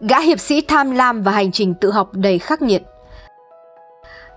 gã hiệp sĩ tham lam và hành trình tự học đầy khắc nghiệt.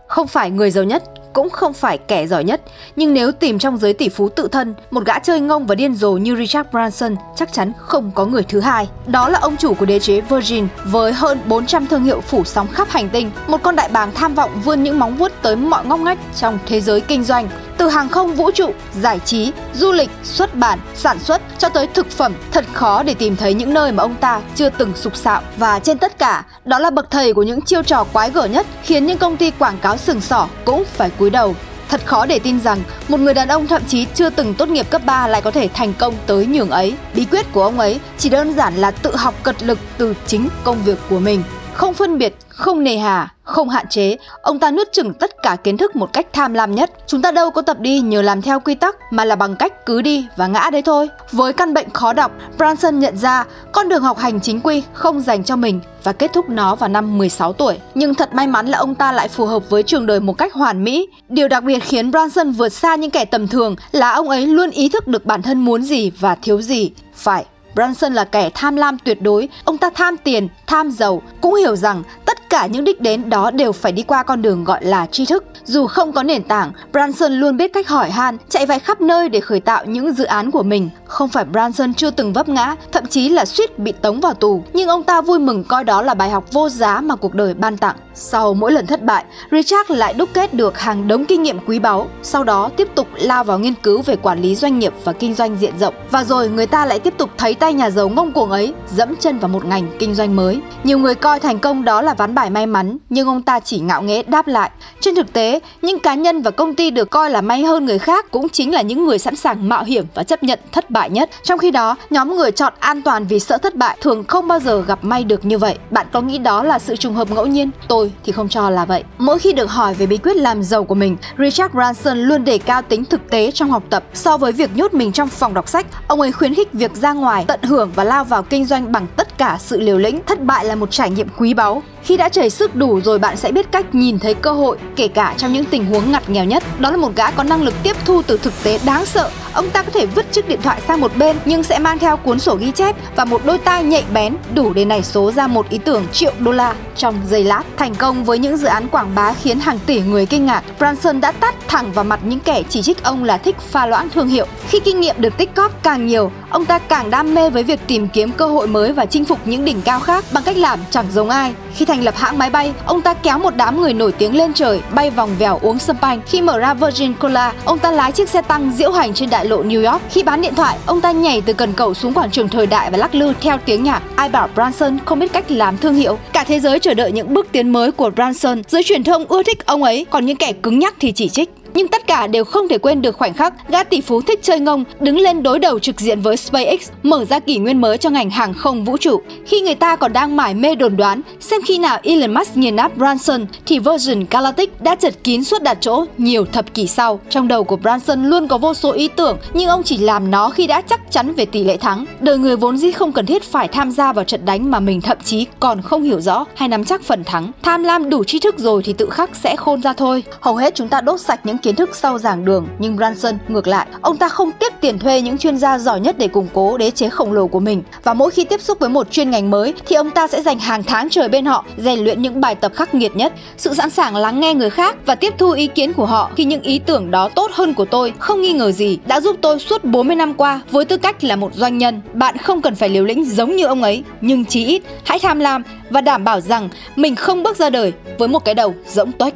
Không phải người giàu nhất, cũng không phải kẻ giỏi nhất, nhưng nếu tìm trong giới tỷ phú tự thân, một gã chơi ngông và điên rồ như Richard Branson chắc chắn không có người thứ hai. Đó là ông chủ của đế chế Virgin với hơn 400 thương hiệu phủ sóng khắp hành tinh, một con đại bàng tham vọng vươn những móng vuốt tới mọi ngóc ngách trong thế giới kinh doanh. Từ hàng không vũ trụ, giải trí, du lịch, xuất bản, sản xuất cho tới thực phẩm, thật khó để tìm thấy những nơi mà ông ta chưa từng sục sạo. Và trên tất cả, đó là bậc thầy của những chiêu trò quái gở nhất khiến những công ty quảng cáo sừng sỏ cũng phải cúi đầu. Thật khó để tin rằng một người đàn ông thậm chí chưa từng tốt nghiệp cấp 3 lại có thể thành công tới nhường ấy. Bí quyết của ông ấy chỉ đơn giản là tự học cật lực từ chính công việc của mình. Không phân biệt, không nề hà, không hạn chế, ông ta nuốt chửng tất cả kiến thức một cách tham lam nhất. Chúng ta đâu có tập đi nhờ làm theo quy tắc mà là bằng cách cứ đi và ngã đấy thôi. Với căn bệnh khó đọc, Branson nhận ra con đường học hành chính quy không dành cho mình và kết thúc nó vào năm 16 tuổi. Nhưng thật may mắn là ông ta lại phù hợp với trường đời một cách hoàn mỹ. Điều đặc biệt khiến Branson vượt xa những kẻ tầm thường là ông ấy luôn ý thức được bản thân muốn gì và thiếu gì. Phải, Branson là kẻ tham lam tuyệt đối, ông ta tham tiền, tham giàu, cũng hiểu rằng tất cả những đích đến đó đều phải đi qua con đường gọi là tri thức. Dù không có nền tảng, Branson luôn biết cách hỏi han, chạy vài khắp nơi để khởi tạo những dự án của mình. Không phải Branson chưa từng vấp ngã, thậm chí là suýt bị tống vào tù, nhưng ông ta vui mừng coi đó là bài học vô giá mà cuộc đời ban tặng. Sau mỗi lần thất bại, Richard lại đúc kết được hàng đống kinh nghiệm quý báu, sau đó tiếp tục lao vào nghiên cứu về quản lý doanh nghiệp và kinh doanh diện rộng. Và rồi người ta lại tiếp tục thấy tay nhà giàu ngông cuồng ấy dẫm chân vào một ngành kinh doanh mới. Nhiều người coi thành công đó là ván bài may mắn, nhưng ông ta chỉ ngạo nghễ đáp lại. Trên thực tế, những cá nhân và công ty được coi là may hơn người khác cũng chính là những người sẵn sàng mạo hiểm và chấp nhận thất bại nhất. Trong khi đó, nhóm người chọn an toàn vì sợ thất bại thường không bao giờ gặp may được như vậy. Bạn có nghĩ đó là sự trùng hợp ngẫu nhiên? Tôi thì không cho là vậy. Mỗi khi được hỏi về bí quyết làm giàu của mình, Richard Branson luôn đề cao tính thực tế trong học tập. So với việc nhốt mình trong phòng đọc sách, ông ấy khuyến khích việc ra ngoài, tận hưởng và lao vào kinh doanh bằng tất cả sự liều lĩnh. Thất bại là một trải nghiệm quý báu. Khi đã chảy sức đủ rồi bạn sẽ biết cách nhìn thấy cơ hội, kể cả trong những tình huống ngặt nghèo nhất. Đó là một gã có năng lực tiếp thu từ thực tế đáng sợ. Ông ta có thể vứt chiếc điện thoại sang một bên nhưng sẽ mang theo cuốn sổ ghi chép và một đôi tai nhạy bén đủ để nảy số ra một ý tưởng triệu đô la trong giây lát. Thành công với những dự án quảng bá khiến hàng tỷ người kinh ngạc, Branson đã tắt thẳng vào mặt những kẻ chỉ trích ông là thích pha loãng thương hiệu. Khi kinh nghiệm được tích cóp càng nhiều, ông ta càng đam mê với việc tìm kiếm cơ hội mới và chinh phục những đỉnh cao khác bằng cách làm chẳng giống ai. Khi thành lập hãng máy bay, ông ta kéo một đám người nổi tiếng lên trời, bay vòng vèo uống sâm panh Khi mở ra Virgin Cola, ông ta lái chiếc xe tăng diễu hành trên đại lộ New York. Khi bán điện thoại, ông ta nhảy từ cần cầu xuống quảng trường thời đại và lắc lư theo tiếng nhạc. Ai bảo Branson không biết cách làm thương hiệu? Cả thế giới chờ đợi những bước tiến mới của Branson. Giới truyền thông ưa thích ông ấy, còn những kẻ cứng nhắc thì chỉ trích. Nhưng tất cả đều không thể quên được khoảnh khắc gã tỷ phú thích chơi ngông đứng lên đối đầu trực diện với SpaceX, mở ra kỷ nguyên mới cho ngành hàng không vũ trụ. Khi người ta còn đang mải mê đồn đoán xem khi nào Elon Musk nghiền nát Branson thì Virgin Galactic đã chật kín suốt đặt chỗ nhiều thập kỷ sau. Trong đầu của Branson luôn có vô số ý tưởng nhưng ông chỉ làm nó khi đã chắc chắn về tỷ lệ thắng. Đời người vốn dĩ không cần thiết phải tham gia vào trận đánh mà mình thậm chí còn không hiểu rõ hay nắm chắc phần thắng. Tham lam đủ tri thức rồi thì tự khắc sẽ khôn ra thôi. Hầu hết chúng ta đốt sạch những kiến thức sau giảng đường, nhưng Branson ngược lại, ông ta không tiếc tiền thuê những chuyên gia giỏi nhất để củng cố đế chế khổng lồ của mình. Và mỗi khi tiếp xúc với một chuyên ngành mới thì ông ta sẽ dành hàng tháng trời bên họ, rèn luyện những bài tập khắc nghiệt nhất, sự sẵn sàng lắng nghe người khác và tiếp thu ý kiến của họ khi những ý tưởng đó tốt hơn của tôi, không nghi ngờ gì, đã giúp tôi suốt 40 năm qua với tư cách là một doanh nhân. Bạn không cần phải liều lĩnh giống như ông ấy, nhưng chí ít hãy tham lam và đảm bảo rằng mình không bước ra đời với một cái đầu rỗng tuếch.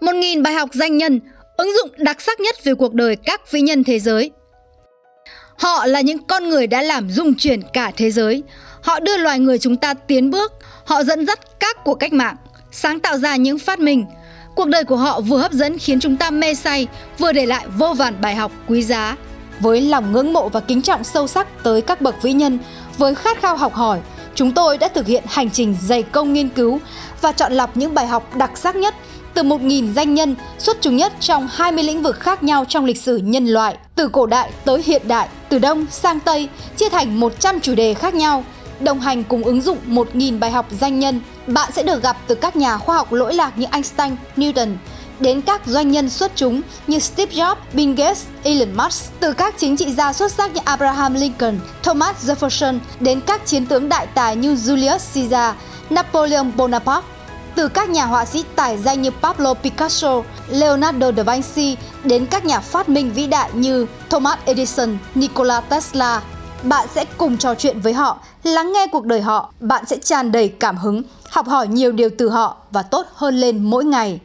1.000 bài học danh nhân, ứng dụng đặc sắc nhất về cuộc đời các vĩ nhân thế giới. Họ là những con người đã làm rung chuyển cả thế giới. Họ đưa loài người chúng ta tiến bước, họ dẫn dắt các cuộc cách mạng, sáng tạo ra những phát minh. Cuộc đời của họ vừa hấp dẫn khiến chúng ta mê say, vừa để lại vô vàn bài học quý giá. Với lòng ngưỡng mộ và kính trọng sâu sắc tới các bậc vĩ nhân, với khát khao học hỏi, chúng tôi đã thực hiện hành trình dày công nghiên cứu và chọn lọc những bài học đặc sắc nhất từ 1.000 danh nhân xuất chúng nhất trong 20 lĩnh vực khác nhau trong lịch sử nhân loại, từ cổ đại tới hiện đại, từ Đông sang Tây, chia thành 100 chủ đề khác nhau. Đồng hành cùng ứng dụng 1.000 bài học danh nhân, bạn sẽ được gặp từ các nhà khoa học lỗi lạc như Einstein, Newton, đến các doanh nhân xuất chúng như Steve Jobs, Bill Gates, Elon Musk, từ các chính trị gia xuất sắc như Abraham Lincoln, Thomas Jefferson đến các chiến tướng đại tài như Julius Caesar, Napoleon Bonaparte, từ các nhà họa sĩ tài danh như Pablo Picasso, Leonardo da Vinci đến các nhà phát minh vĩ đại như Thomas Edison, Nikola Tesla. Bạn sẽ cùng trò chuyện với họ, lắng nghe cuộc đời họ, bạn sẽ tràn đầy cảm hứng, học hỏi nhiều điều từ họ và tốt hơn lên mỗi ngày.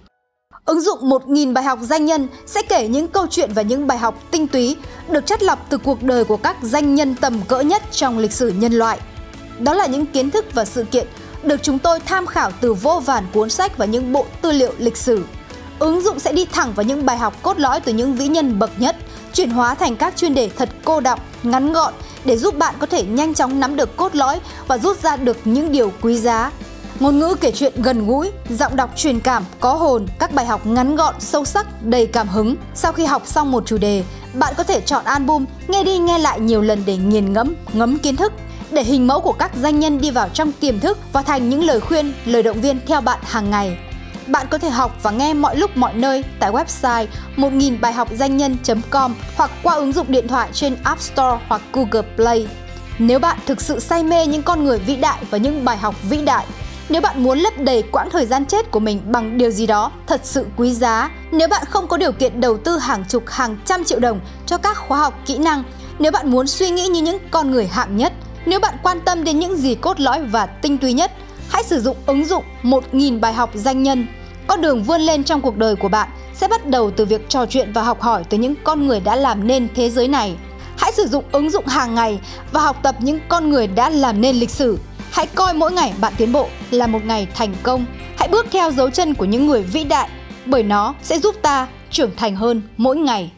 Ứng dụng 1.000 bài học danh nhân sẽ kể những câu chuyện và những bài học tinh túy được chất lọc từ cuộc đời của các danh nhân tầm cỡ nhất trong lịch sử nhân loại. Đó là những kiến thức và sự kiện được chúng tôi tham khảo từ vô vàn cuốn sách và những bộ tư liệu lịch sử. Ứng dụng sẽ đi thẳng vào những bài học cốt lõi từ những vĩ nhân bậc nhất, chuyển hóa thành các chuyên đề thật cô đọng, ngắn gọn để giúp bạn có thể nhanh chóng nắm được cốt lõi và rút ra được những điều quý giá. Ngôn ngữ kể chuyện gần gũi, giọng đọc truyền cảm, có hồn, các bài học ngắn gọn, sâu sắc, đầy cảm hứng. Sau khi học xong một chủ đề, bạn có thể chọn album, nghe đi nghe lại nhiều lần để nghiền ngẫm, ngấm kiến thức để hình mẫu của các danh nhân đi vào trong tiềm thức và thành những lời khuyên, lời động viên theo bạn hàng ngày. Bạn có thể học và nghe mọi lúc mọi nơi tại website 1000 bài học danh nhân.com hoặc qua ứng dụng điện thoại trên App Store hoặc Google Play. Nếu bạn thực sự say mê những con người vĩ đại và những bài học vĩ đại, nếu bạn muốn lấp đầy quãng thời gian chết của mình bằng điều gì đó thật sự quý giá, nếu bạn không có điều kiện đầu tư hàng chục hàng trăm triệu đồng cho các khóa học kỹ năng, nếu bạn muốn suy nghĩ như những con người hạng nhất, nếu bạn quan tâm đến những gì cốt lõi và tinh túy nhất, hãy sử dụng ứng dụng 1.000 bài học danh nhân. Con đường vươn lên trong cuộc đời của bạn sẽ bắt đầu từ việc trò chuyện và học hỏi từ những con người đã làm nên thế giới này. Hãy sử dụng ứng dụng hàng ngày và học tập những con người đã làm nên lịch sử. Hãy coi mỗi ngày bạn tiến bộ là một ngày thành công. Hãy bước theo dấu chân của những người vĩ đại bởi nó sẽ giúp ta trưởng thành hơn mỗi ngày.